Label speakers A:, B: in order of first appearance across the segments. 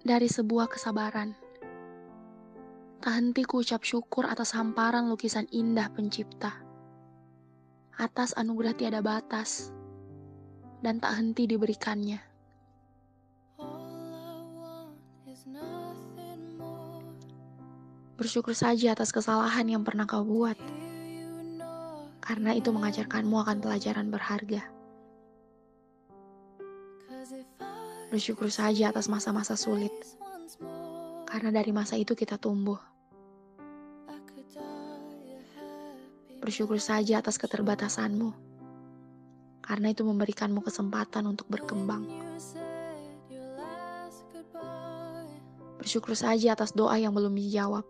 A: dari sebuah kesabaran. Tak henti ku ucap syukur atas hamparan lukisan indah pencipta. Atas anugerah tiada batas. Dan tak henti diberikannya. Bersyukur saja atas kesalahan yang pernah kau buat. Karena itu mengajarkanmu akan pelajaran berharga. Bersyukur saja atas masa-masa sulit. Karena dari masa itu kita tumbuh. Bersyukur saja atas keterbatasanmu. Karena itu memberikanmu kesempatan untuk berkembang. Bersyukur saja atas doa yang belum dijawab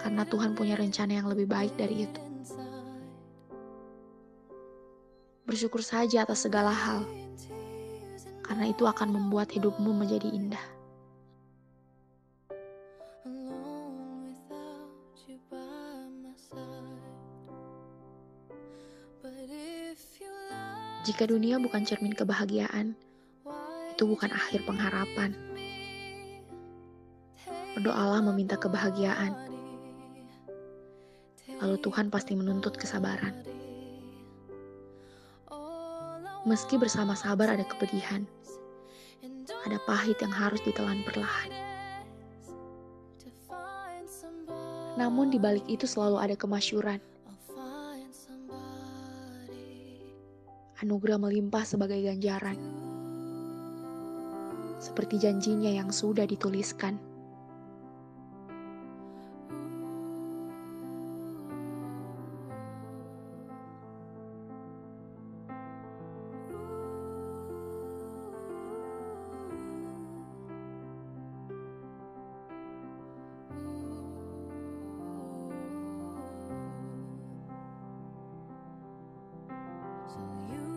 A: karena Tuhan punya rencana yang lebih baik dari itu. Bersyukur saja atas segala hal, karena itu akan membuat hidupmu menjadi indah. Jika dunia bukan cermin kebahagiaan, itu bukan akhir pengharapan. Berdoalah meminta kebahagiaan lalu Tuhan pasti menuntut kesabaran. Meski bersama sabar ada kepedihan, ada pahit yang harus ditelan perlahan. Namun di balik itu selalu ada kemasyuran. Anugerah melimpah sebagai ganjaran. Seperti janjinya yang sudah dituliskan. So you.